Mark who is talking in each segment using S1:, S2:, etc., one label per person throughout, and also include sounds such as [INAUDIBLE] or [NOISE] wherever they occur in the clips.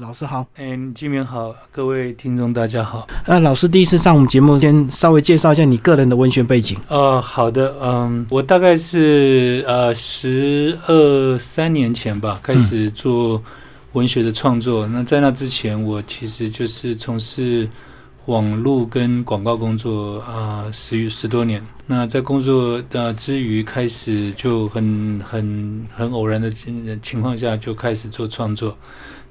S1: 老师好，
S2: 嗯，金明好，各位听众大家好。
S1: 那老师第一次上我们节目，先稍微介绍一下你个人的文学背景。
S2: 呃，好的，嗯，我大概是呃十二三年前吧，开始做文学的创作。那在那之前，我其实就是从事网络跟广告工作啊，十十多年。那在工作的之余，开始就很很很偶然的情情况下，就开始做创作。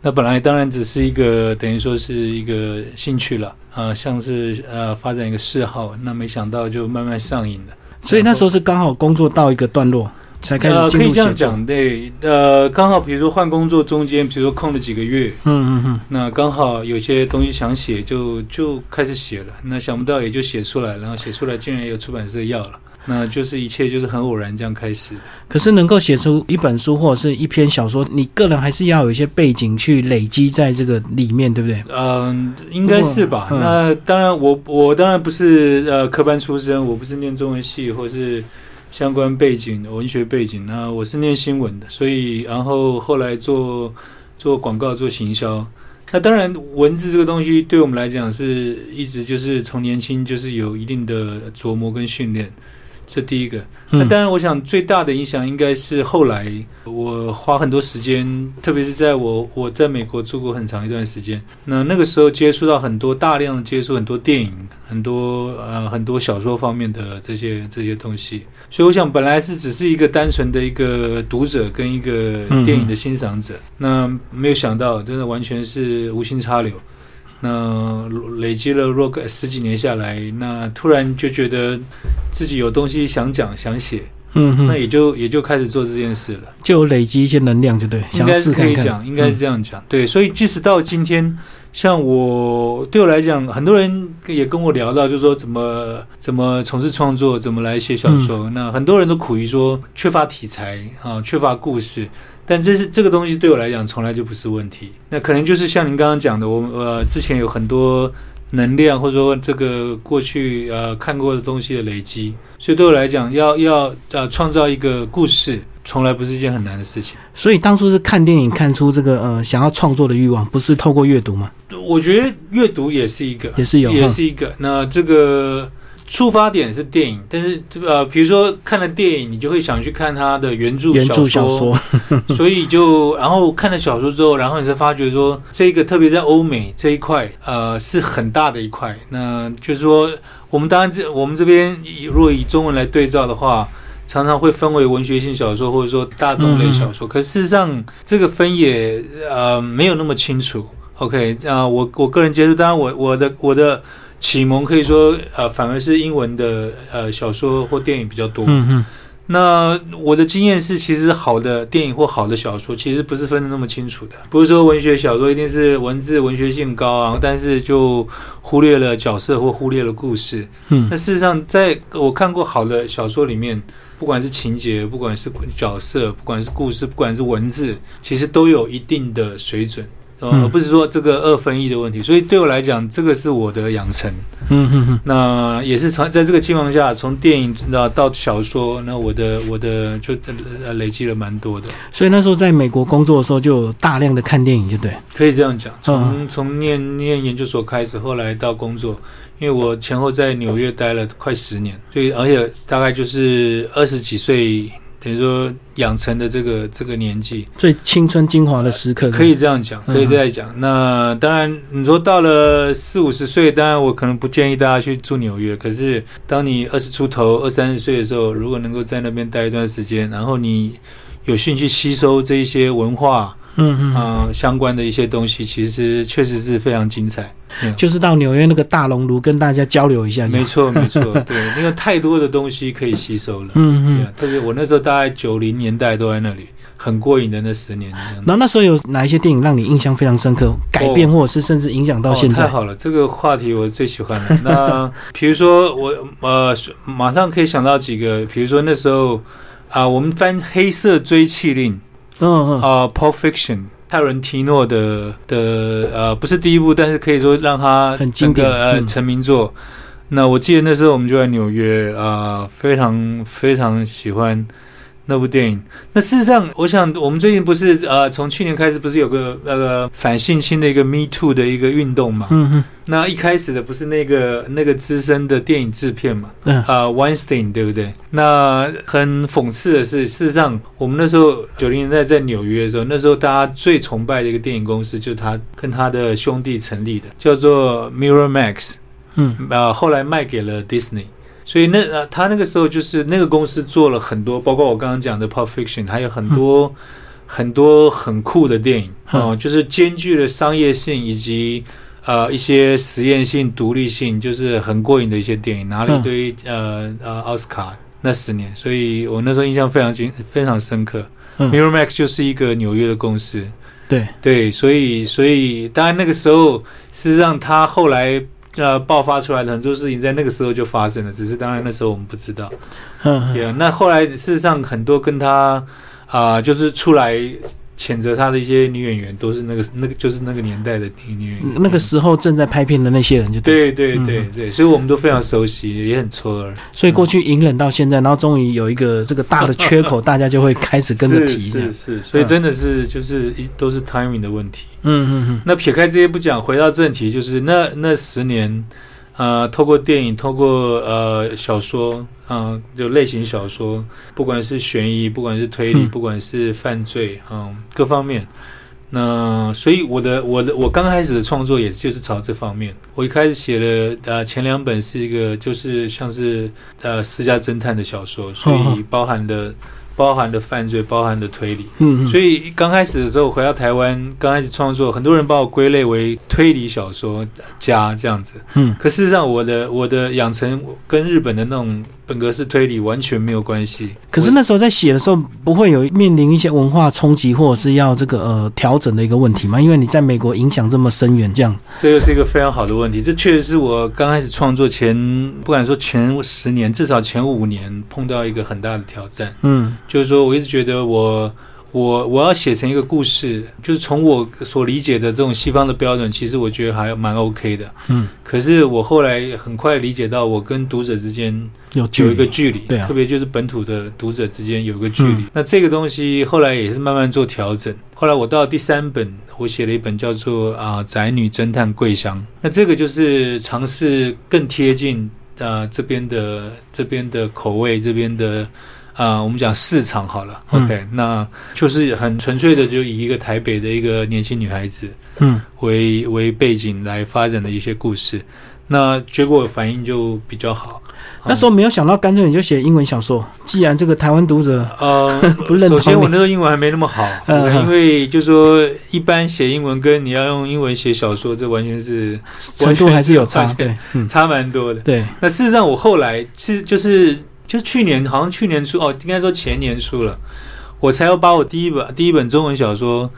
S2: 那本来当然只是一个等于说是一个兴趣了啊，像是呃发展一个嗜好，那没想到就慢慢上瘾了。
S1: 所以那时候是刚好工作到一个段落，才开始
S2: 呃，可以这样讲，对，呃，刚好比如说换工作中间，比如说空了几个月，
S1: 嗯嗯嗯，
S2: 那刚好有些东西想写，就就开始写了。那想不到也就写出来，然后写出来竟然也有出版社要了，那就是一切就是很偶然这样开始。
S1: 可是能够写出一本书或者是一篇小说，你个人还是要有一些背景去累积在这个里面，对不对？
S2: 嗯，应该是吧。
S1: 嗯
S2: 那当然我，我当然不是呃科班出身，我不是念中文系或是相关背景、文学背景。那我是念新闻的，所以然后后来做做广告、做行销。那当然，文字这个东西对我们来讲是一直就是从年轻就是有一定的琢磨跟训练，这第一个。那
S1: 嗯
S2: 当然，我想最大的影响应该是后来我花很多时间，特别是在我我在美国住过很长一段时间，那那个时候接触到很多大量的接触很多电影，很多呃很多小说方面的这些这些东西，所以我想本来是只是一个单纯的一个读者跟一个电影的欣赏者，那没有想到真的完全是无心插柳。那累积了若干十几年下来，那突然就觉得自己有东西想讲想写，那
S1: 嗯那，
S2: 也就也就开始做这件事了。
S1: 就累积一些能量，就对，
S2: 应
S1: 想要
S2: 该是可
S1: 试看看。
S2: 以讲，应该是这样讲。对，所以即使到今天，像我对我来讲，很多人也跟我聊到，就是说怎么怎么从事创作，怎么来写小说。那很多人都苦于说缺乏题材啊，缺乏故事。但这是这个东西对我来讲从来就不是问题。那可能就是像您刚刚讲的，我呃之前有很多能量，或者说这个过去呃看过的东西的累积，所以对我来讲，要要呃创造一个故事，从来不是一件很难的事情。
S1: 所以当初是看电影看出这个呃想要创作的欲望，不是透过阅读嘛？
S2: 我觉得阅读也是一个，
S1: 也是有，
S2: 也是一个。那这个出发点是电影，但是呃，比如说看了电影，你就会想去看它的原著
S1: 原著小
S2: 小
S1: 说，[LAUGHS]
S2: 所以就然后看了小说之后，然后你才发觉说，这个特别在欧美这一块，呃，是很大的一块。那就是说，我们当然这我们这边以如果以中文来对照的话。常常会分为文学性小说或者说大众类小说，可事实上这个分野呃没有那么清楚。OK 啊、我我个人接触，当然我我的我的启蒙可以说呃反而是英文的呃小说或电影比较多。
S1: 嗯嗯，
S2: 那我的经验是，其实好的电影或好的小说，其实不是分得那么清楚的。不是说文学小说一定是文字文学性高昂，但是就忽略了角色或忽略了故事。
S1: 嗯
S2: 那事实上，在我看过好的小说里面，不管是情节，不管是角色，不管是故事，不管是文字，其实都有一定的水准。呃
S1: 嗯
S2: 而不是说这个二分一的问题，所以对我来讲，这个是我的养成。
S1: 嗯嗯嗯，
S2: 那也是从在这个情况下，从电影那到小说，那我的我的就呃累积了蛮多的，
S1: 所以那时候在美国工作的时候，就有大量的看电影，就对。
S2: 可以这样讲。从
S1: 嗯
S2: 从念念研究所开始，后来到工作，因为我前后在纽约待了快十年，所以而且大概就是二十几岁，等于说养成的这个这个年纪，
S1: 最青春精华的时刻，
S2: 可以这样讲，
S1: 嗯
S2: 可以这样讲。那当然，你说到了四五十岁，当然我可能不建议大家去住纽约。可是，当你二十出头、二三十岁的时候，如果能够在那边待一段时间，然后你有兴趣吸收这一些文化
S1: 嗯嗯，
S2: 啊、相关的一些东西，其实确实是非常精彩。
S1: 就是到纽约那个大熔炉跟大家交流一下，
S2: 没错，没错，对，因为太多的东西可以吸收了。
S1: 嗯嗯
S2: 特别我那时候大概九零年代都在那里，很过瘾的那十年这样子。
S1: 然后那时候有哪一些电影让你印象非常深刻，改变或者是甚至影响到现
S2: 哦、
S1: 在？
S2: 太好了，这个话题我最喜欢了。[LAUGHS] 那比如说我呃，马上可以想到几个，比如说那时候啊、我们翻《黑色追气令》
S1: 嗯嗯
S2: 啊，《Pulp Fiction》。泰伦提诺的的呃不是第一部，但是可以说让他
S1: 很经典
S2: 整个呃
S1: 嗯
S2: 成名作。那我记得那时候我们就在纽约啊、非常非常喜欢那部电影。那事实上，我想我们最近不是呃，从去年开始不是有个那个反性侵的一个 Me Too 的一个运动嘛？
S1: 嗯嗯
S2: 那一开始的不是那个那个资深的电影制片嘛？
S1: 嗯
S2: 啊、Weinstein 对不对？那很讽刺的是，事实上我们那时候九零年代在纽约的时候，那时候大家最崇拜的一个电影公司，就是他跟他的兄弟成立的，叫做 Miramax。
S1: 嗯
S2: 呃，后来卖给了 Disney。所以那呃，他那个时候就是那个公司做了很多，包括我刚刚讲的《Pulp Fiction》，还有很多、很多很酷的电影哦、就是兼具了商业性以及呃一些实验性、独立性，就是很过瘾的一些电影，拿了一堆、呃呃奥斯卡那十年，所以我那时候印象非常深非常深刻。
S1: 嗯。
S2: Miramax 就是一个纽约的公司，
S1: 对，
S2: 对，所以所以当然那个时候，事实上他后来呃爆发出来的很多事情，在那个时候就发生了，只是当然那时候我们不知道。
S1: 嗯
S2: 对啊，那后来事实上很多跟他啊、就是出来谴责他的一些女演员，都是那个那个就是那个年代的女演员。
S1: 那个时候正在拍片的那些人就对，
S2: 对对所以我们都非常熟悉，也很错愕。
S1: 所以过去隐忍到现在，然后终于有一个这个大的缺口，[LAUGHS] 大家就会开始跟着提。
S2: 是是是，所以真的是就是一都是 timing 的问题。
S1: 嗯嗯嗯
S2: 那撇开这些不讲，回到正题，就是那那十年，呃，透过电影，透过呃小说，嗯、就类型小说，不管是悬疑，不管是推理，
S1: 嗯
S2: 不管是犯罪，嗯，各方面。那所以我的我的我刚开始的创作也就是朝这方面。我一开始写的呃前两本是一个就是像是呃私家侦探的小说，所以包含的包含的犯罪，包含的推理。
S1: 嗯嗯，
S2: 所以刚开始的时候回到台湾，刚开始创作，很多人把我归类为推理小说家这样子。
S1: 嗯
S2: 可事实上，我的我的养成跟日本的那种本格式推理完全没有关系。
S1: 可是那时候在写的时候，不会有面临一些文化冲击，或者是要这个呃调整的一个问题吗？因为你在美国影响这么深远，这样，
S2: 这又是一个非常好的问题。这确实是我刚开始创作前，不敢说前十年，至少前五年碰到一个很大的挑战。
S1: 嗯
S2: 就是说，我一直觉得我我我要写成一个故事，就是从我所理解的这种西方的标准，其实我觉得还蛮 OK 的。
S1: 嗯，
S2: 可是我后来很快理解到，我跟读者之间
S1: 有
S2: 有一个
S1: 离，
S2: 距离，
S1: 对啊
S2: 特别就是本土的读者之间有一个距离。
S1: 嗯
S2: 那这个东西后来也是慢慢做调整。后来我到第三本，我写了一本叫做啊、宅女侦探桂香》，那这个就是尝试更贴近啊、这边的这边的口味，这边的。啊、我们讲市场好了、
S1: 嗯
S2: o k 那就是很纯粹的，就以一个台北的一个年轻女孩子
S1: 嗯
S2: 为为背景来发展的一些故事，那结果反应就比较好。
S1: 那时候没有想到，干脆你就写英文小说。既然这个台湾读者
S2: 呃 [LAUGHS]
S1: 不认
S2: 首先我那时候英文还没那么好，
S1: 嗯嗯
S2: 因为就说一般写英文跟你要用英文写小说，这完全是
S1: 程度还是有差，对，嗯
S2: 差蛮多的。
S1: 对，
S2: 那事实上，我后来是就是就去年好像去年初哦，应该说前年初了，我才要把我第一本第一本中文小说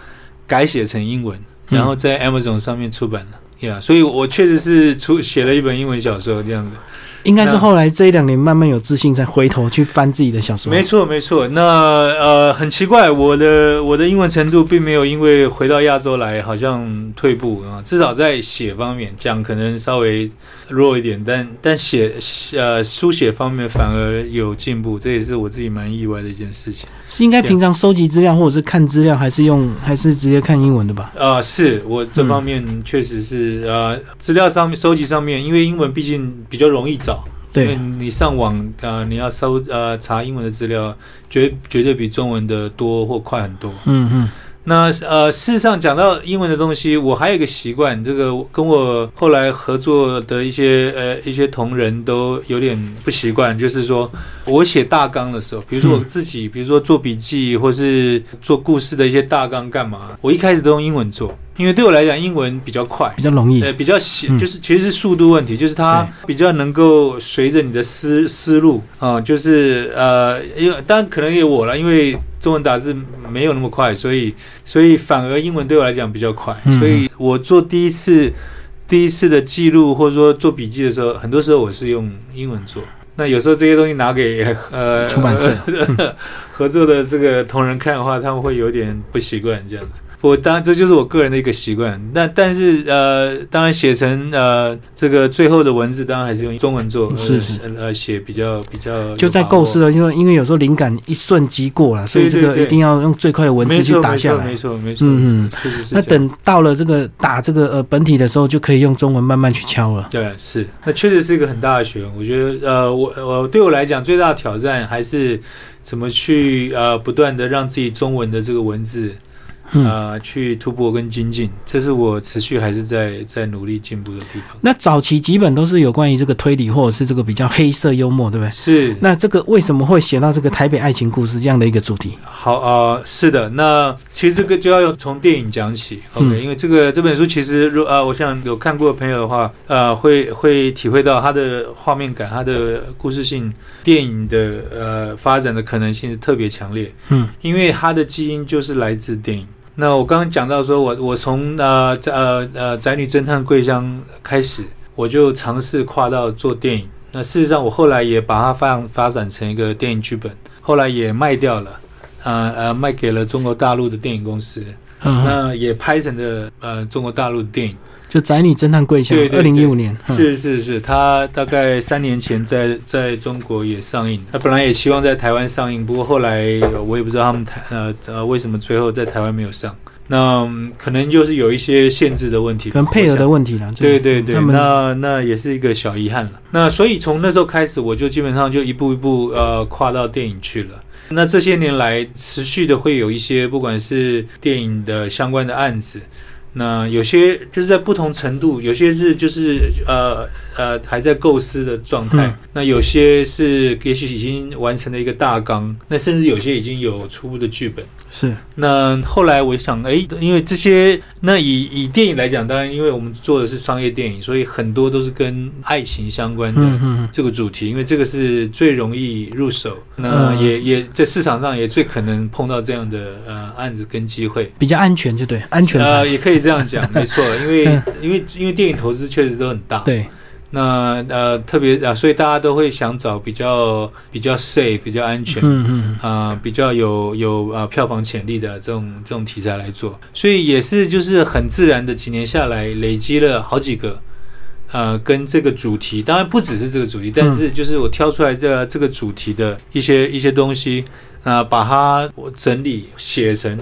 S2: 改写成英文，
S1: 嗯
S2: 然后在 Amazon 上面出版了。呀、所以我确实是出写了一本英文小说这样子。
S1: 应该是后来这一两年慢慢有自信，才回头去翻自己的小说。
S2: 没错，没错。那呃，很奇怪，我的我的英文程度并没有因为回到亚洲来好像退步啊，至少在写方面讲可能稍微弱一点，但但写呃书写方面反而有进步，这也是我自己蛮意外的一件事情。
S1: 是应该平常收集资料或者是看资料，还是用还是直接看英文的吧？
S2: 啊、是我这方面确实是呃资料上面收集上面，因为英文毕竟比较容易找。因为
S1: 对，
S2: 你上网啊、呃你要搜呃查英文的资料，绝绝对比中文的多或快很多。
S1: 嗯嗯
S2: 那呃，事实上讲到英文的东西，我还有一个习惯，这个跟我后来合作的一些呃一些同仁都有点不习惯，就是说我写大纲的时候，比如说我自己，比如说做笔记或是做故事的一些大纲干嘛，我一开始都用英文做，因为对我来讲英文比较快
S1: 比。较容易。
S2: 呃，比较写
S1: 嗯
S2: 就是其实是速度问题，就是它比较能够随着你的思思路啊、就是呃，因为当然可能也有我了，因为中文打字没有那么快，所以所以反而英文对我来讲比较快，
S1: 嗯
S2: 所以我做第一次第一次的记录或者说做笔记的时候，很多时候我是用英文做。那有时候这些东西拿给呃
S1: 出版社 [LAUGHS]
S2: 合作的这个同仁看的话，他们会有点不习惯这样子。我当然这就是我个人的一个习惯。那但是呃，当然写成呃这个最后的文字，当然还是用中文做，
S1: 是是
S2: 呃写比较比较
S1: 就在构思了，因为因为有时候灵感一瞬即过了，所以这个一定要用最快的文字去打下来。
S2: 没错没错，嗯嗯，确实是。
S1: 那等到了这个打这个呃本体的时候，就可以用中文慢慢去敲了。
S2: 对，是，那确实是一个很大的学问。我觉得呃，我我对我来讲最大的挑战还是。怎么去呃不断的让自己中文的这个文字。呃，去突破跟精进，这是我持续还是在在努力进步的地方。
S1: 那早期基本都是有关于这个推理或者是这个比较黑色幽默，对不对？
S2: 是。
S1: 那这个为什么会写到这个台北爱情故事这样的一个主题？
S2: 好啊，是的。那其实这个就要从电影讲起，OK？因为这个这本书其实，如呃，我想有看过的朋友的话，呃，会会体会到它的画面感，它的故事性，电影的呃发展的可能性是特别强烈。嗯，因为它的基因就是来自电影。那我刚刚讲到说，我我从呃呃呃宅女侦探桂香开始，我就尝试跨到做电影。那事实上，我后来也把它发发展成一个电影剧本，后来也卖掉了，呃呃，卖给了中国大陆的电影公司，那也拍成了呃中国大陆的电影。
S1: 就《宅女侦探桂香》，二零一五年，
S2: 是是是，他大概三年前在在中国也上映，他本来也希望在台湾上映，不过后来我也不知道他们台呃呃为什么最后在台湾没有上，那可能就是有一些限制的问题，
S1: 跟配合的问题了。
S2: 对对对，那那也是一个小遗憾了。那所以从那时候开始，我就基本上就一步一步呃跨到电影去了。那这些年来持续的会有一些不管是电影的相关的案子。那有些就是在不同程度，有些是就是呃呃还在构思的状态，那有些是也许已经完成了一个大纲，那甚至有些已经有初步的剧本。
S1: 是，
S2: 那后来我想，哎，因为这些，那以以电影来讲，当然，因为我们做的是商业电影，所以很多都是跟爱情相关的这个主题，因为这个是最容易入手，那也也在市场上也最可能碰到这样的呃案子跟机会，
S1: 比较安全，就对，安全
S2: 呃，也可以这样讲，[LAUGHS] 没错，因为因为因为电影投资确实都很大，
S1: 对。
S2: 那呃，特别啊，所以大家都会想找比较比较 safe、比较安全，嗯嗯啊，比较有有啊票房潜力的这种这种题材来做，所以也是就是很自然的几年下来累积了好几个，呃，跟这个主题，当然不只是这个主题，但是就是我挑出来这这个主题的一些一些东西啊，把它我整理写成。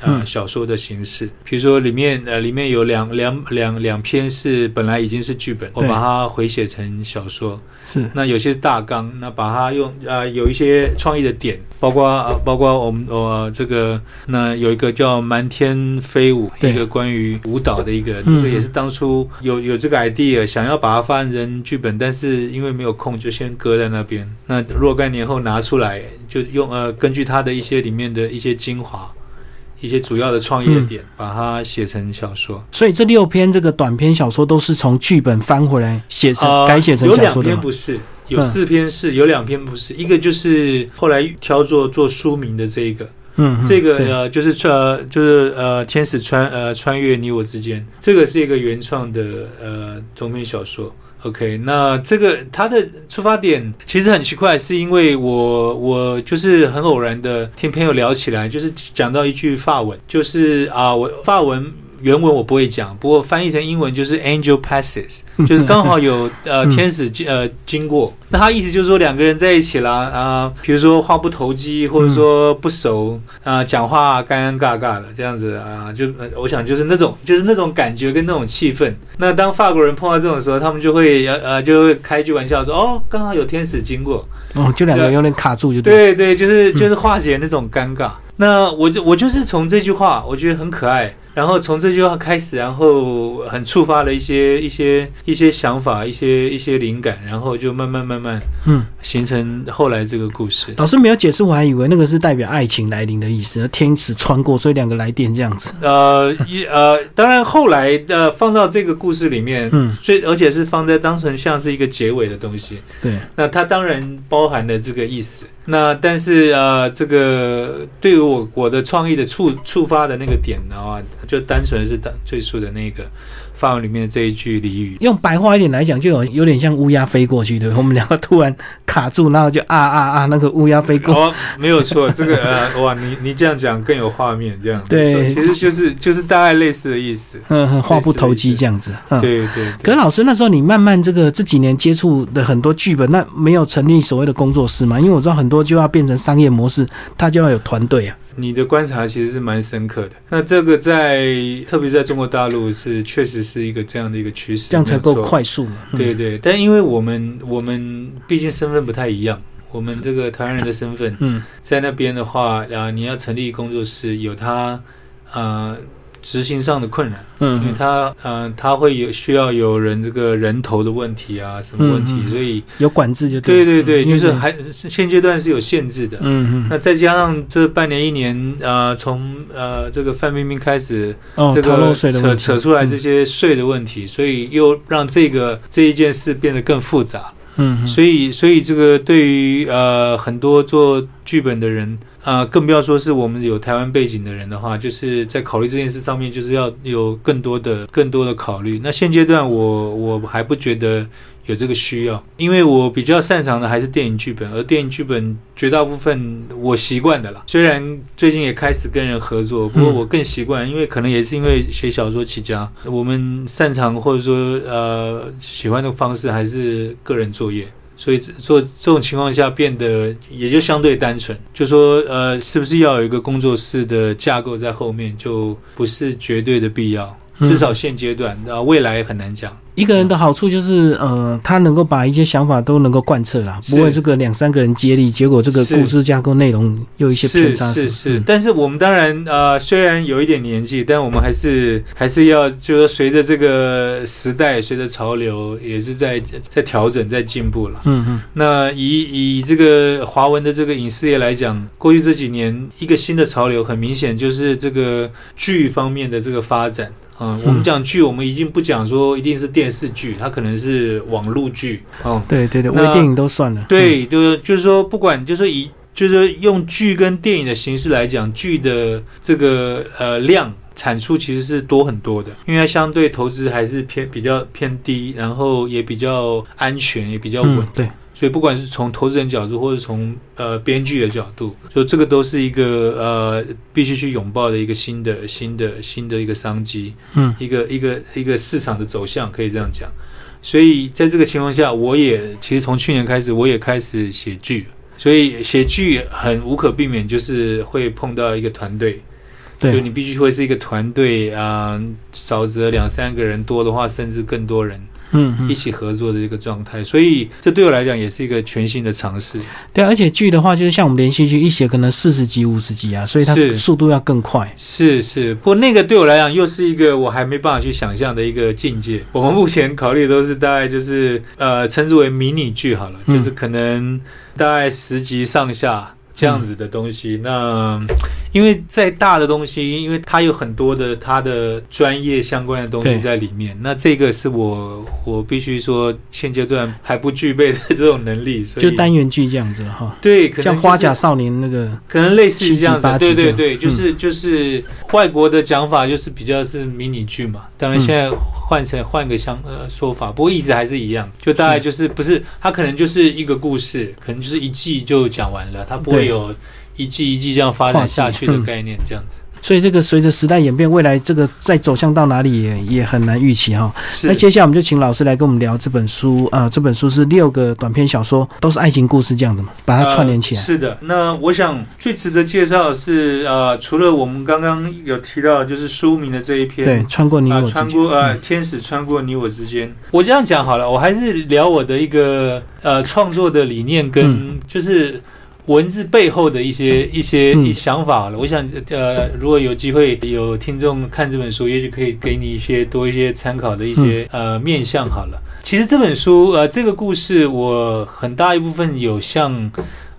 S2: 呃，小说的形式，比如说里面呃，里面有两两两两篇是本来已经是剧本，我把它回写成小说。
S1: 是，
S2: 那有些是大纲，那把它用呃有一些创意的点，包括呃包括我们我这个那有一个叫瞒天飞舞，一个关于舞蹈的一个，这个也是当初有有这个 idea 想要把它翻成剧本，但是因为没有空，就先搁在那边。那若干年后拿出来，就用呃根据它的一些里面的一些精华。一些主要的创业点，把它写成小说。
S1: 所以这六篇这个短篇小说都是从剧本翻回来写成改写成小说的。
S2: 有两篇不是，有四篇是，有两篇不是。一个就是后来挑做做书名的这一个，嗯，这个呃就是呃就是呃天使穿呃穿越你我之间，这个是一个原创的呃中篇小说。OK，那这个他的出发点其实很奇怪，是因为我我就是很偶然的听朋友聊起来，就是讲到一句法文，就是啊，我法文。原文我不会讲，不过翻译成英文就是 angel passes，[LAUGHS] 就是刚好有呃天使经呃经过。那他意思就是说两个人在一起啦啊，比如说话不投机，或者说不熟啊，讲话尴尴尬尬的这样子啊，就我想就是那种就是那种感觉跟那种气氛。那当法国人碰到这种时候，他们就会呃呃就会开句玩笑说哦，刚好有天使经过
S1: 哦，就两个人有点卡住就
S2: 对对，就是就是化解那种尴尬。那我就我就是从这句话，我觉得很可爱。然后从这句话开始，然后很触发了一些一些一些想法，一些一些灵感，然后就慢慢慢慢，嗯，形成后来这个故事。
S1: 老师没有解释，我还以为那个是代表爱情来临的意思，天使穿过，所以两个来电这样子。
S2: 呃，一呃，当然后来的放到这个故事里面，嗯，所以而且是放在当成像是一个结尾的东西。
S1: 对，
S2: 那它当然包含了这个意思。那但是呃，这个对于我我的创意的触触发的那个点的话，就单纯是单最初的那个范文里面的这一句俚语。
S1: 用白话一点来讲，就有有点像乌鸦飞过去的，我们两个突然卡住，然后就啊啊啊，那个乌鸦飞过。
S2: 哦，没有错，这个呃，[LAUGHS] 哇，你你这样讲更有画面，这样
S1: 对，
S2: 其实就是就是大概类似的意思，
S1: 嗯，话不投机这样子。
S2: 对对。
S1: 可老师那时候你慢慢这个这几年接触的很多剧本，那没有成立所谓的工作室嘛？因为我知道很多就要变成商业模式，它就要有团队啊。
S2: 你的观察其实是蛮深刻的。那这个在特别在中国大陆是确实是一个这样的一个趋势，
S1: 这样才够快速嘛。
S2: 对对，但因为我们我们毕竟身份不太一样，我们这个台湾人的身份，嗯，在那边的话，啊，你要成立工作室，有他啊。执行上的困难，嗯，因为他，嗯，他会有需要有人这个人头的问题啊，什么问题，所以
S1: 有管制就
S2: 对对对，就是还现阶段是有限制的，嗯嗯，那再加上这半年一年，呃，从呃这个范冰冰开始，这个扯扯出来这些税的问题，所以又让这个这一件事变得更复杂，嗯，所以所以这个对于呃很多做剧本的人。啊，更不要说是我们有台湾背景的人的话，就是在考虑这件事上面，就是要有更多的、更多的考虑。那现阶段，我我还不觉得。有这个需要，因为我比较擅长的还是电影剧本，而电影剧本绝大部分我习惯的啦。虽然最近也开始跟人合作，不过我更习惯，因为可能也是因为写小说起家，我们擅长或者说呃喜欢的方式还是个人作业，所以做这种情况下变得也就相对单纯。就说呃，是不是要有一个工作室的架构在后面，就不是绝对的必要，至少现阶段啊，未来很难讲。
S1: 一个人的好处就是，呃，他能够把一些想法都能够贯彻啦，不会这个两三个人接力，结果这个故事架构内容有一些偏差。
S2: 是是，但是我们当然，呃，虽然有一点年纪，但我们还是还是要，就是随着这个时代，随着潮流，也是在在调整，在进步了。嗯嗯。那以以这个华文的这个影视业来讲，过去这几年一个新的潮流，很明显就是这个剧方面的这个发展。嗯，我们讲剧，我们已经不讲说一定是电视剧，它可能是网络剧。
S1: 嗯，对对对，微电影都算了。
S2: 对，就是就是说，不管就是以就是用剧跟电影的形式来讲，剧的这个呃量产出其实是多很多的，因为它相对投资还是偏比较偏低，然后也比较安全，也比较稳。
S1: 对。
S2: 所以不管是从投资人角度，或者从呃编剧的角度，就这个都是一个呃必须去拥抱的一个新的新的新的一个商机，嗯，一个一个一个市场的走向，可以这样讲。所以在这个情况下，我也其实从去年开始，我也开始写剧，所以写剧很无可避免，就是会碰到一个团队，
S1: 就，
S2: 你必须会是一个团队啊，少则两三个人，多的话甚至更多人。嗯，一起合作的一个状态，所以这对我来讲也是一个全新的尝试。
S1: 对，而且剧的话，就是像我们连续剧一写可能四十集、五十集啊，所以它速度要更快。
S2: 是是，不过那个对我来讲又是一个我还没办法去想象的一个境界。我们目前考虑都是大概就是呃，称之为迷你剧好了，就是可能大概十集上下。这样子的东西，那因为再大的东西，因为它有很多的它的专业相关的东西在里面，那这个是我我必须说现阶段还不具备的这种能力，所以
S1: 就单元剧这样子哈。
S2: 对，
S1: 像花甲少年那个，
S2: 可能类似这样子。对对对，就是就是外国的讲法就是比较是迷你剧嘛，当然现在。换成换个相呃说法，不过意思还是一样，就大概就是不是它可能就是一个故事，可能就是一季就讲完了，它不会有一季一季这样发展下去的概念，这样子。
S1: 所以这个随着时代演变，未来这个再走向到哪里也也很难预期哈。那接下来我们就请老师来跟我们聊这本书啊，这本书是六个短篇小说，都是爱情故事这样子嘛，把它串联起来。
S2: 是的，那我想最值得介绍的是呃，除了我们刚刚有提到就是书名的这一篇，
S1: 对，穿过你我之间，
S2: 穿过呃，天使穿过你我之间。我这样讲好了，我还是聊我的一个呃创作的理念跟就是。文字背后的一些一些想法了，我想呃，如果有机会有听众看这本书，也许可以给你一些多一些参考的一些呃面向。好了，其实这本书呃，这个故事我很大一部分有像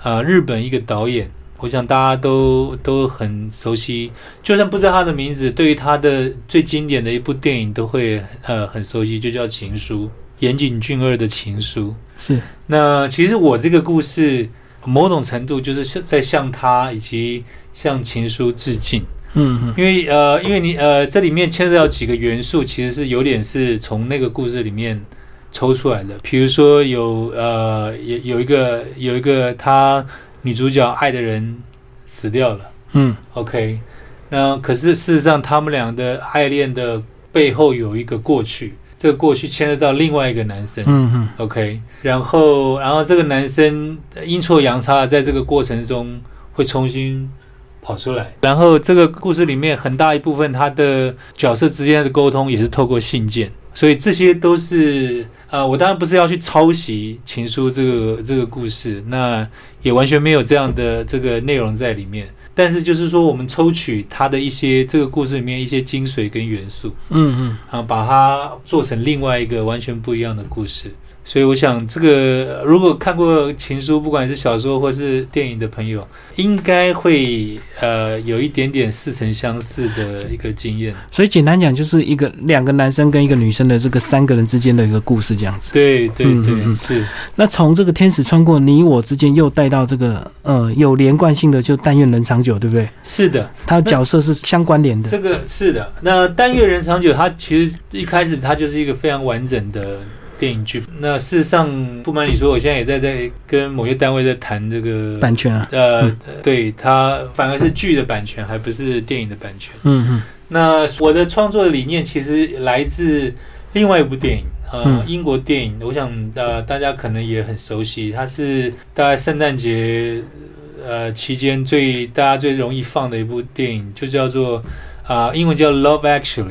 S2: 呃日本一个导演，我想大家都都很熟悉，就算不知道他的名字，对于他的最经典的一部电影都会呃很熟悉，就叫《情书》，岩井俊二的《情书》
S1: 是。
S2: 那其实我这个故事。某种程度就是向在向他以及向情书致敬。
S1: 嗯。
S2: 因为呃，因为你呃，这里面牵涉到几个元素，其实是有点是从那个故事里面抽出来的。比如说有呃，有有一个有一个他女主角爱的人死掉了。
S1: 嗯
S2: ，OK，那可是事实上他们俩的爱恋的背后有一个过去，这个过去牵涉到另外一个男生。
S1: 嗯嗯
S2: OK，然后然后这个男生阴错阳差，在这个过程中会重新跑出来。然后这个故事里面很大一部分他的角色之间的沟通也是透过信件，所以这些都是呃，我当然不是要去抄袭《情书》这个这个故事，那也完全没有这样的这个内容在里面。但是就是说，我们抽取它的一些这个故事里面一些精髓跟元素，
S1: 嗯嗯，
S2: 然后，把它做成另外一个完全不一样的故事。所以我想，这个如果看过《情书》，不管是小说或是电影的朋友，应该会呃有一点点似曾相识的一个经验。
S1: 所以简单讲，就是一个两个男生跟一个女生的这个三个人之间的一个故事这样子。
S2: 对对对，
S1: 嗯嗯嗯
S2: 是
S1: 那从这个天使穿过你我之间，又带到这个呃有连贯性的，就但愿人长久，对不对？
S2: 是的，
S1: 他的角色是相关联的。
S2: 这个是的。那《但愿人长久》他其实一开始他就是一个非常完整的电影剧。那事实上，不瞒你说，我现在也在在跟某些单位在谈这个
S1: 版权啊，
S2: 呃
S1: 嗯，
S2: 对，它反而是剧的版权，还不是电影的版权。
S1: 嗯嗯。
S2: 那我的创作的理念其实来自另外一部电影，呃，
S1: 嗯。
S2: 英国电影，我想呃大家可能也很熟悉，它是大概圣诞节呃期间最大家最容易放的一部电影，就叫做啊、英文叫《Love Actually》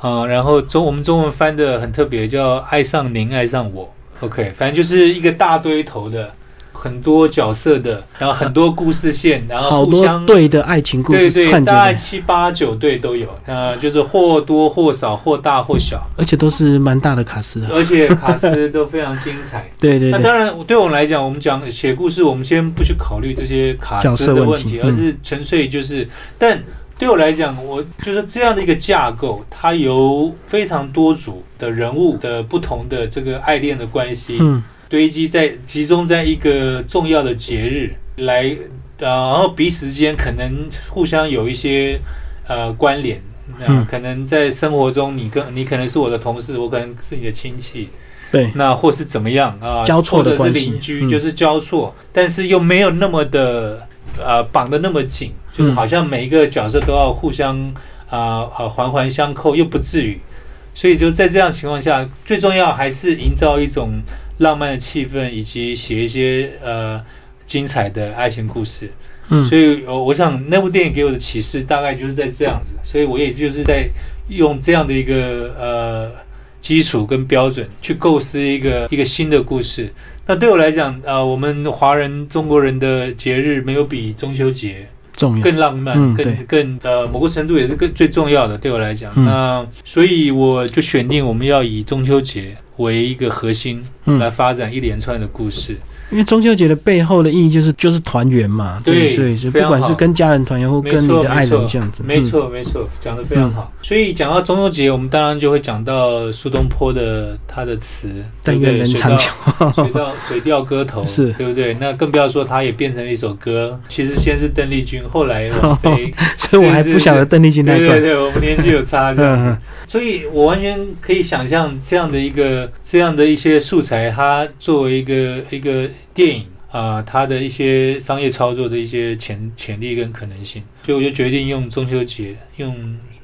S2: 啊、然后中我们中文翻的很特别，叫《爱上您，爱上我》。OK，反正就是一个大堆头的。很多角色的，然后很多故事线，然后互相
S1: 对的爱情故事
S2: 对对，
S1: 事串起
S2: 大概，七八九对都有，呃，就是或多或少，或大或小，
S1: 而且都是蛮大的卡司的。
S2: 而且卡斯都非常精彩。[LAUGHS]
S1: 对对对，
S2: 那当然，对我们来讲，我们讲写故事，我们先不去考虑这些卡
S1: 角
S2: 斯的问题，
S1: 问题嗯
S2: 而是纯粹就是，但对我来讲，我就是这样的一个架构，它由非常多组的人物的不同的这个爱恋的关系，
S1: 嗯
S2: 堆积在集中在一个重要的节日来，呃，然后彼此之间可能互相有一些呃关联。呃
S1: 嗯
S2: 可能在生活中，你跟你可能是我的同事，我可能是你的亲戚，
S1: 对，
S2: 那或是怎么样啊？
S1: 交错的
S2: 或者是
S1: 关系
S2: 邻居，
S1: 嗯
S2: 就是交错，但是又没有那么的呃绑得那么紧，就是
S1: 嗯
S2: 好像每一个角色都要互相啊啊环环相扣，又不至于。所以就在这样情况下，最重要还是营造一种浪漫的气氛，以及写一些呃精彩的爱情故事。
S1: 嗯
S2: 所以，呃，我想那部电影给我的启示大概就是在这样子，所以我也就是在用这样的一个呃基础跟标准去构思一个一个新的故事。那对我来讲，呃，我们华人中国人的节日没有比中秋节
S1: 重要。
S2: 更浪漫，更更呃某个程度也是更最重要的。对我来讲，
S1: 嗯
S2: 那所以我就选定我们要以中秋节为一个核心
S1: 嗯
S2: 来发展一连串的故事。
S1: 因为中秋节的背后的意义就是就是团圆嘛，
S2: 对
S1: 所以不管是跟家人团圆或跟你的爱人这样子，
S2: 没错，没错，讲的非常好。所以讲到中秋节，我们当然就会讲到苏东坡的他的词，对水到
S1: 长久。
S2: 水到水调 [LAUGHS] 歌头，
S1: 是
S2: 对不对？那更不要说他也变成了一首歌。其实先是邓丽君，后来王菲，[LAUGHS]
S1: 所以我还不晓得邓丽君那段。
S2: 对对对，我们年纪有差这样子。
S1: 嗯嗯
S2: 所以我完全可以想象这样的一个这样的一些素材，它作为一个一个电影啊、它的一些商业操作的一些潜潜力跟可能性，所以我就决定用中秋节用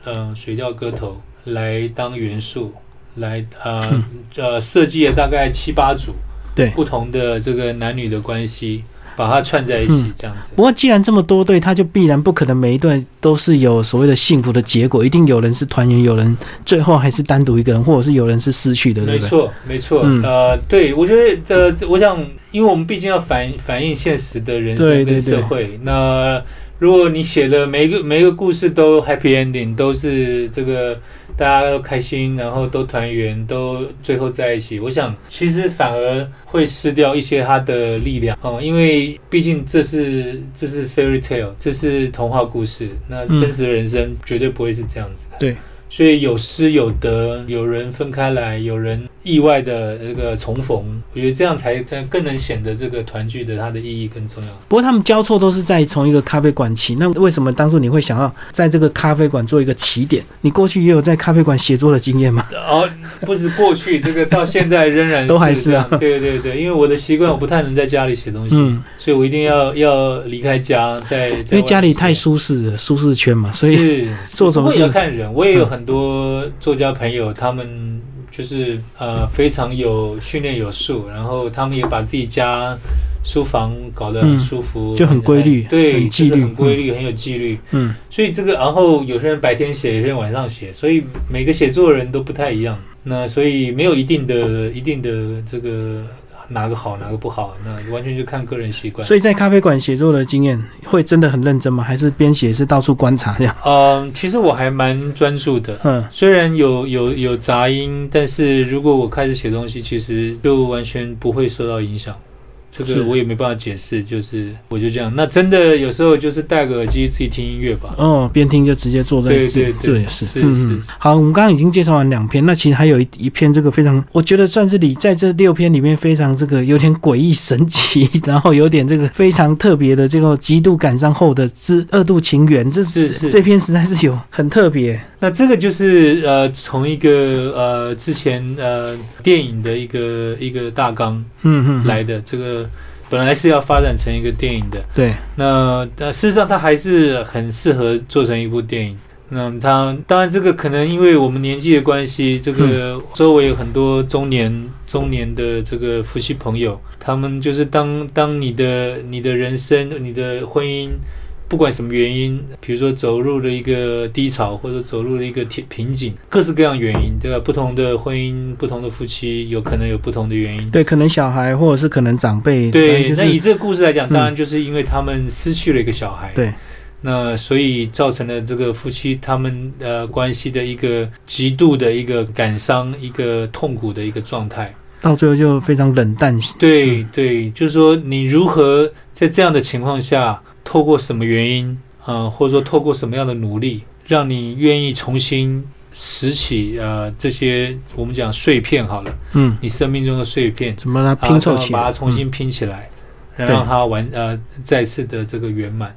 S2: 嗯、呃水调歌头来当元素，来呃呃设计了大概七八组
S1: 对。
S2: 不同的这个男女的关系，把它串在一起
S1: 嗯
S2: 这样子。
S1: 不过既然这么多对，他就必然不可能每一对都是有所谓的幸福的结果，一定有人是团圆，有人最后还是单独一个人，或者是有人是失去的，对不对？
S2: 没错，没错。
S1: 嗯
S2: 呃，对，我觉得这、这我想，因为我们毕竟要反反映现实的人生跟
S1: 对对对
S2: 社会。那如果你写的每一个每一个故事都 happy ending，都是这个大家都开心，然后都团圆，都最后在一起，我想其实反而会失掉一些它的力量哦、因为毕竟这是这是 fairy tale，这是童话故事，那
S1: 嗯
S2: 真实的人生绝对不会是这样子的。
S1: 对。
S2: 所以有失有得，有人分开来，有人意外的这个重逢，我觉得这样才才更能显得这个团聚的它的意义更重要。
S1: 不过他们交错都是在从一个咖啡馆起，那为什么当初你会想要在这个咖啡馆做一个起点？你过去也有在咖啡馆写作的经验吗？[LAUGHS]
S2: 哦，不是过去，这个到现在仍然
S1: 都还是啊。
S2: 对对对，因为我的习惯，我不太能在家里写东西，所以我一定要要离开家，在因
S1: 为家里太舒适了，舒适圈嘛，所以做什么事
S2: 要看人。我也有很多作家朋友，他们就是呃非常有训练有素，然后他们也把自己家书房搞得很舒服，
S1: 就很规律，
S2: 对，
S1: 很纪律，
S2: 很规律，很有纪律。嗯，所以这个，然后有些人白天写，有些人晚上写，所以每个写作的人都不太一样。那所以没有一定的、一定的这个。哪个好，哪个不好，那完全就看个人习惯。
S1: 所以在咖啡馆写作的经验，会真的很认真吗？还是边写是到处观察这样？
S2: 嗯，其实我还蛮专注的。嗯，虽然有有有杂音，但是如果我开始写东西，其实就完全不会受到影响。这个我也没办法解释，就是我就这样。那真的有时候就是戴个耳机自己听音乐吧。
S1: 哦，边听就直接坐在
S2: 对对
S1: 这也
S2: 是。嗯嗯。
S1: 好，我们刚刚已经介绍完两篇，那其实还有一一篇这个非常，我觉得算是你在这六篇里面非常这个有点诡异神奇，然后有点这个非常特别的这个极度感伤后的之二度情缘，这
S2: 是是
S1: 这篇实在是有很特别。
S2: 那这个就是呃，从一个呃之前呃电影的一个一个大纲嗯嗯来的，这个本来是要发展成一个电影的，
S1: 对。
S2: 那但事实上它还是很适合做成一部电影。那它当然这个可能因为我们年纪的关系，这个周围有很多中年中年的这个夫妻朋友，他们就是当当你的你的人生你的婚姻。不管什么原因，比如说走入了一个低潮，或者走入了一个瓶瓶颈，各式各样原因，对吧？不同的婚姻，不同的夫妻，有可能有不同的原因。
S1: 对，可能小孩，或者是可能长辈。
S2: 对，那以这个故事来讲，当然就是因为他们失去了一个小孩。
S1: 对，
S2: 那所以造成了这个夫妻他们呃关系的一个极度的一个感伤、一个痛苦的一个状态，
S1: 到最后就非常冷淡。
S2: 对对，就是说你如何在这样的情况下。透过什么原因啊，或者说透过什么样的努力，让你愿意重新拾起呃这些我们讲碎片好了，嗯，你生命中的碎片，
S1: 怎么来拼凑起
S2: 来，把它重新拼起来，让它完呃再次的这个圆满。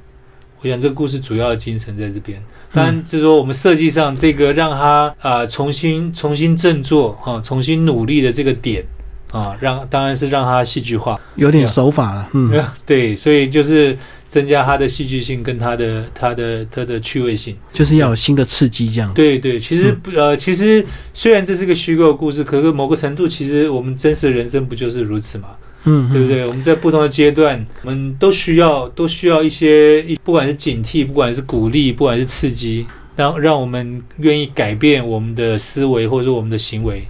S2: 我想这个故事主要的精神在这边。当然，就是说我们设计上这个让他啊重新重新振作啊，重新努力的这个点啊，让当然是让他戏剧化，
S1: 有点手法了，嗯，[LAUGHS]
S2: 对，所以就是。增加它的戏剧性跟它的它的它的趣味性，
S1: 就是要有新的刺激这样。
S2: 对对，其实呃，其实虽然这是个虚构故事，可是某个程度，其实我们真实的人生不就是如此嘛？嗯，对不对？我们在不同的阶段，我们都需要都需要一些，不管是警惕，不管是鼓励，不管是刺激，让让我们愿意改变我们的思维或者说我们的行为，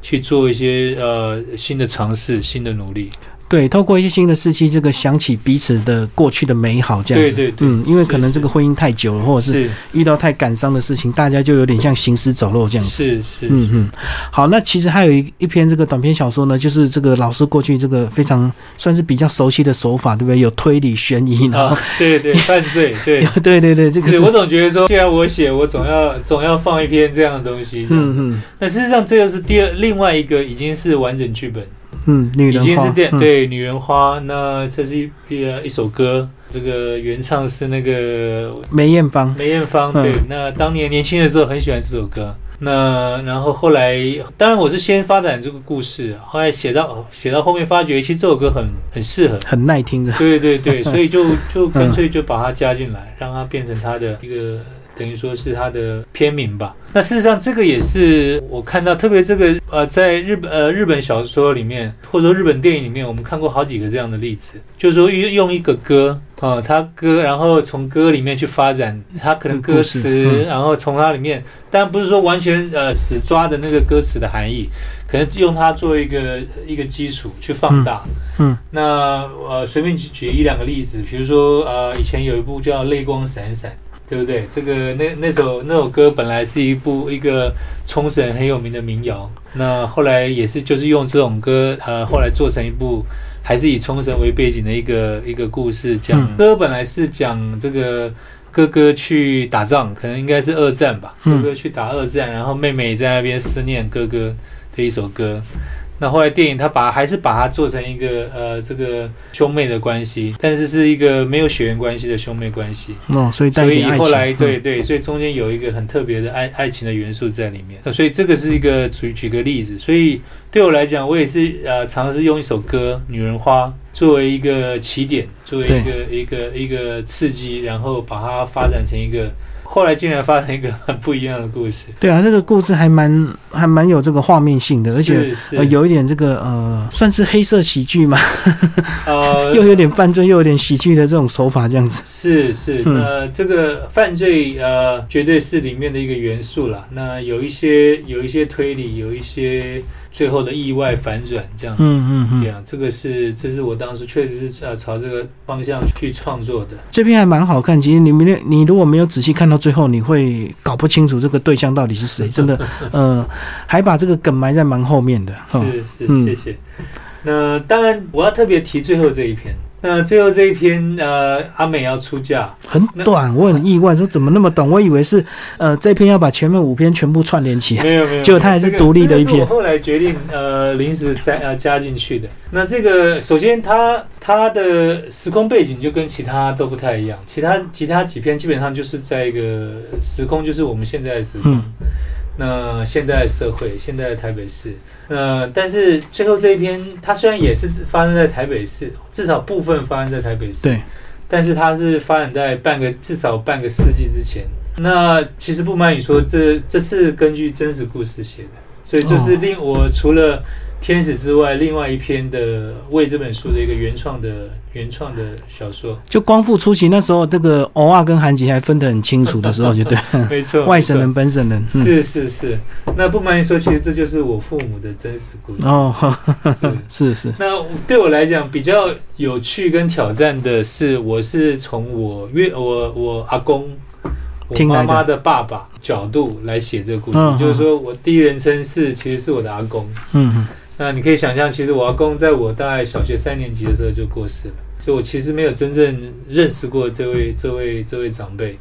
S2: 去做一些呃新的尝试、新的努力。
S1: 对，透过一些新的事情，这个想起彼此的过去的美好，这样
S2: 子。对对对。
S1: 嗯，因为可能这个婚姻太久了，或者是遇到太感伤的事情，大家就有点像行尸走肉这样子。
S2: 是是。嗯嗯。
S1: 好，那其实还有一一篇这个短篇小说呢，就是这个老师过去这个非常算是比较熟悉的手法，对不对？有推理悬疑，然后
S2: 对对犯罪，[LAUGHS] 对
S1: 对对对，这个是
S2: 我总觉得说，既然我写，我总要总要放一篇这样的东西。嗯嗯。那事实上，这个是第二另外一个已经是完整剧本。
S1: 嗯，女人
S2: 花已经是电对女人花，那这是一一一首歌，这个原唱是那个
S1: 梅艳芳。
S2: 梅艳芳对，那当年年轻的时候很喜欢这首歌，那然后后来，当然我是先发展这个故事，后来写到写到后面发觉，其实这首歌很很适合，
S1: 很耐听的。
S2: 对对对，[LAUGHS] 所以就就干脆就把它加进来，让它变成它的一个。等于说是它的片名吧。那事实上，这个也是我看到，特别这个呃，在日本呃日本小说里面，或者说日本电影里面，我们看过好几个这样的例子，就是说用用一个歌啊，它歌，然后从歌里面去发展，它可能歌词，然后从它里面，但不是说完全呃死抓的那个歌词的含义，可能用它做一个一个基础去放大。嗯，那呃随便举举一两个例子，比如说呃以前有一部叫《泪光闪闪》。对不对？这个那那首那首歌本来是一部一个冲绳很有名的民谣，那后来也是就是用这种歌，呃，后来做成一部还是以冲绳为背景的一个一个故事，讲歌本来是讲这个哥哥去打仗，可能应该是二战吧，哥哥去打二战，然后妹妹在那边思念哥哥的一首歌。那后来电影他把还是把它做成一个呃这个兄妹的关系，但是是一个没有血缘关系的兄妹关系
S1: 哦，所以
S2: 所以后来对对，所以中间有一个很特别的爱爱情的元素在里面。所以这个是一个举举个例子，所以对我来讲，我也是呃尝试用一首歌《女人花》作为一个起点，作为一个一个一个刺激，然后把它发展成一个。后来竟然发生一个很不一样的故事。
S1: 对啊，这个故事还蛮还蛮有这个画面性的，而且呃有一点这个呃算是黑色喜剧嘛，呃 [LAUGHS] 又有点犯罪又有点喜剧的这种手法这样子。
S2: 是是，那这个犯罪呃绝对是里面的一个元素了。那有一些有一些推理，有一些。最后的意外反转，这样子，嗯嗯嗯，对啊，这个是，这是我当时确实是呃朝这个方向去创作的。
S1: 这篇还蛮好看，其实你明天你如果没有仔细看到最后，你会搞不清楚这个对象到底是谁，真的，[LAUGHS] 呃，还把这个梗埋在蛮后面的。
S2: 是是，谢谢。那当然，我要特别提最后这一篇。那最后这一篇，呃，阿美要出嫁，
S1: 很短，我很意外，说怎么那么短？我以为是，呃，这篇要把前面五篇全部串联起来，
S2: 没有没有，
S1: 结果它还是独立的一篇。
S2: 我后来决定，呃，临时塞呃加进去的。那这个首先它它的时空背景就跟其他都不太一样，其他其他几篇基本上就是在一个时空，就是我们现在的时空。那现在社会，现在的台北市。呃，但是最后这一篇，它虽然也是发生在台北市，至少部分发生在台北市，
S1: 对，
S2: 但是它是发展在半个至少半个世纪之前。那其实不瞒你说，这这是根据真实故事写的，所以就是令我除了。天使之外，另外一篇的为这本书的一个原创的原创的小说，
S1: 就光复初期那时候，这个偶尔跟韩籍还分得很清楚的时候，就对，[LAUGHS]
S2: 没错，
S1: 外省人本省人，
S2: 是是是。那不瞒你说，其实这就是我父母的真实故事。哦，[LAUGHS]
S1: 是是。
S2: 那对我来讲比较有趣跟挑战的是，我是从我岳我我阿公，我妈妈的爸爸角度来写这个故事，就是说我第一人称是其实是我的阿公，嗯。那你可以想象，其实我阿公在我大概小学三年级的时候就过世了，所以我其实没有真正认识过这位、这位、这位长辈。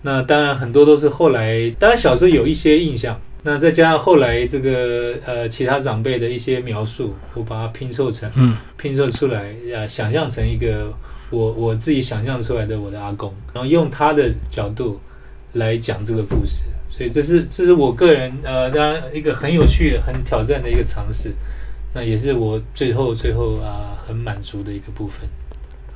S2: 那当然很多都是后来，当然小时候有一些印象，那再加上后来这个呃其他长辈的一些描述，我把它拼凑成，嗯，拼凑出来，呃，想象成一个我我自己想象出来的我的阿公，然后用他的角度来讲这个故事。所以这是这是我个人呃，当然一个很有趣、很挑战的一个尝试，那也是我最后最后啊很满足的一个部分。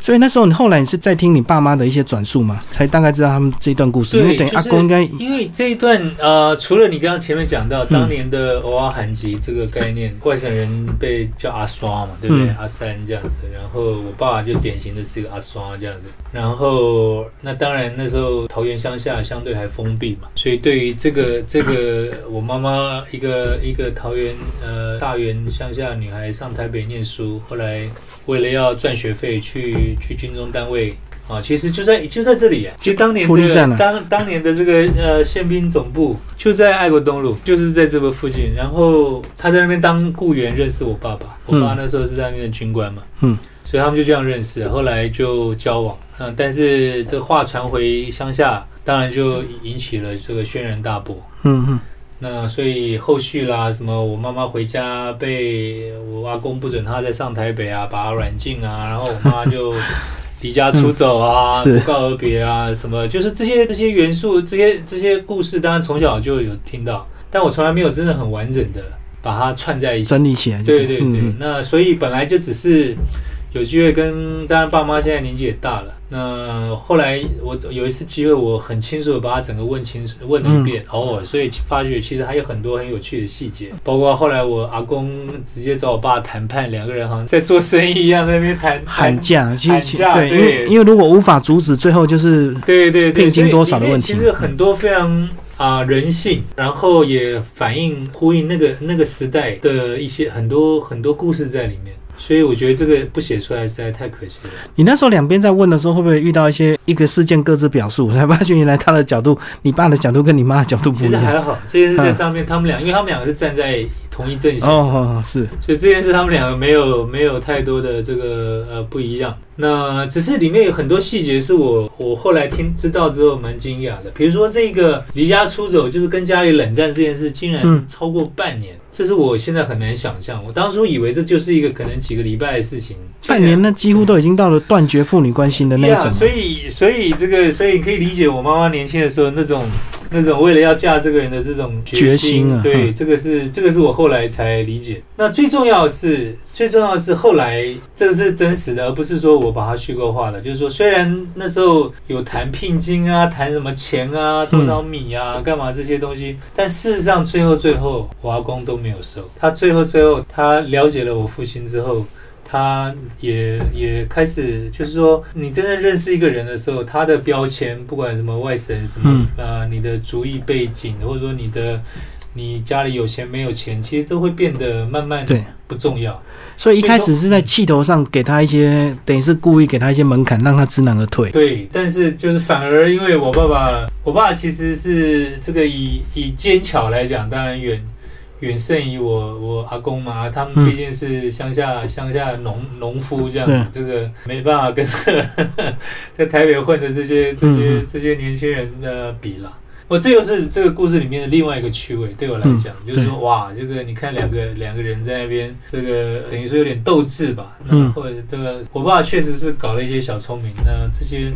S1: 所以那时候你后来你是在听你爸妈的一些转述嘛，才大概知道他们这一段故事。因为等于阿公应该
S2: 因为这一段呃，除了你刚刚前面讲到当年的偶尔韩籍这个概念，外省人被叫阿刷嘛，对不对？阿三这样子，然后我爸爸就典型的是一个阿刷这样子。然后那当然那时候桃园乡下相对还封闭嘛，所以对于这个这个我妈妈一个一个桃园呃大园乡下女孩上台北念书，后来。为了要赚学费去去军中单位啊，其实就在就在这里，就当年的当当年的这个呃宪兵总部就在爱国东路，就是在这个附近。然后他在那边当雇员，认识我爸爸。我爸那时候是在那边的军官嘛，嗯，所以他们就这样认识，后来就交往。嗯，但是这话传回乡下，当然就引起了这个轩然大波。嗯嗯。那所以后续啦，什么我妈妈回家被我阿公不准她再上台北啊，把她软禁啊，然后我妈就 [LAUGHS] 离家出走啊，不告而别啊，什么就是这些这些元素，这些这些故事，当然从小就有听到，但我从来没有真的很完整的把它串在一起
S1: 整理起来。
S2: 对对对，那所以本来就只是。有机会跟当然爸妈现在年纪也大了。那后来我有一次机会，我很清楚的把他整个问清楚，问了一遍哦，所以发觉其实还有很多很有趣的细节，包括后来我阿公直接找我爸谈判，两个人好像在做生意一样，在那边谈
S1: 喊价，
S2: 喊价，
S1: 对，因为因为如果无法阻止，最后就是
S2: 对对
S1: 聘金多少的问题。
S2: 其实很多非常啊人性，然后也反映呼应那个那个时代的一些很多很多故事在里面。所以我觉得这个不写出来实在太可惜了。
S1: 你那时候两边在问的时候，会不会遇到一些一个事件各自表述，才发现原来他的角度，你爸的角度跟你妈的角度不一样？
S2: 其实还好，这件事在上面，他们俩，因为他们两个是站在同一阵线。
S1: 哦，是。
S2: 所以这件事他们两个没有没有太多的这个呃不一样。那只是里面有很多细节是我我后来听知道之后蛮惊讶的。比如说这个离家出走，就是跟家里冷战这件事，竟然超过半年。这是我现在很难想象。我当初以为这就是一个可能几个礼拜的事情，
S1: 半年那几乎都已经到了断绝父女关系的那种。
S2: 所以，所以这个，所以可以理解我妈妈年轻的时候那种那种为了要嫁这个人的这种决心。对，这个是这个是我后来才理解。那最重要的是，最重要的是后来这个是真实的，而不是说我把它虚构化的。就是说，虽然那时候有谈聘金啊，谈什么钱啊，多少米啊，干嘛这些东西，但事实上最后最后，我阿公都。没有收。他最后最后，他了解了我父亲之后，他也也开始，就是说，你真正认识一个人的时候，他的标签，不管什么外省什么，呃，你的族裔背景，或者说你的你家里有钱没有钱，其实都会变得慢慢对不重要。
S1: 所以一开始是在气头上给他一些，等于是故意给他一些门槛，让他知难而退。
S2: 对，但是就是反而因为我爸爸，我爸其实是这个以以奸巧来讲，当然远。远胜于我我阿公嘛，他们毕竟是乡下乡下农农夫这样子，这个没办法跟这个 [LAUGHS] 在台北混的这些这些这些年轻人的比了。我这又是这个故事里面的另外一个趣味，对我来讲，就是说哇，这个你看两个两个人在那边，这个等于说有点斗志吧，嗯，或者这个我爸确实是搞了一些小聪明，那这些。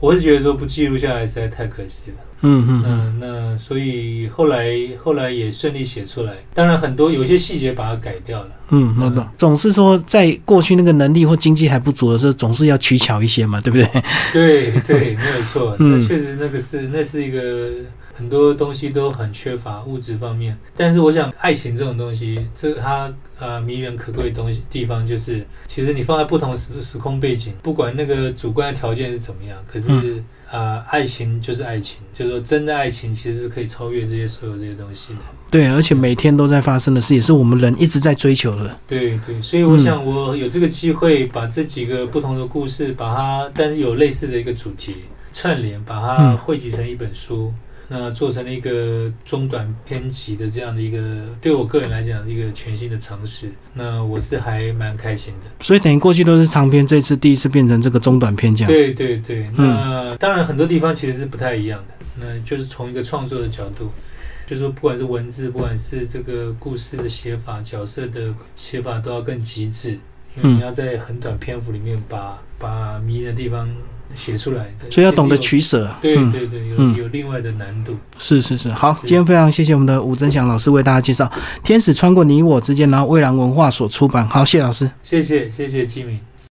S2: 我是觉得说不记录下来实在太可惜了。嗯嗯嗯，那所以后来后来也顺利写出来。当然很多有些细节把它改掉了。
S1: 嗯。总是说在过去那个能力或经济还不足的时候，总是要取巧一些嘛，对不对？
S2: 对对，没有错。[LAUGHS] 那确实那个是那是一个。很多东西都很缺乏物质方面，但是我想爱情这种东西，这它呃迷人可贵的东西地方就是，其实你放在不同时时空背景，不管那个主观的条件是怎么样，可是呃爱情就是爱情，就是说真的爱情其实是可以超越这些所有这些东西的。
S1: 对，而且每天都在发生的事，也是我们人一直在追求的。
S2: 对对，所以我想我有这个机会把这几个不同的故事，把它但是有类似的一个主题串联，把它汇集成一本书。那做成了一个中短篇集的这样的一个，对我个人来讲一个全新的尝试。那我是还蛮开心的。
S1: 所以等于过去都是长篇，这次第一次变成这个中短篇这样。
S2: 对对对，那当然很多地方其实是不太一样的。那就是从一个创作的角度，就是说不管是文字，不管是这个故事的写法、角色的写法，都要更极致，因为你要在很短篇幅里面把把迷人的地方。写出来的，
S1: 所以要懂得取舍。
S2: 对对对，有有另外的难度。
S1: 是是是，好，今天非常谢谢我们的吴增祥老师为大家介绍《天使穿过你我之间》，然后蔚蓝文化所出版。好，谢老师，
S2: 谢谢谢谢金明。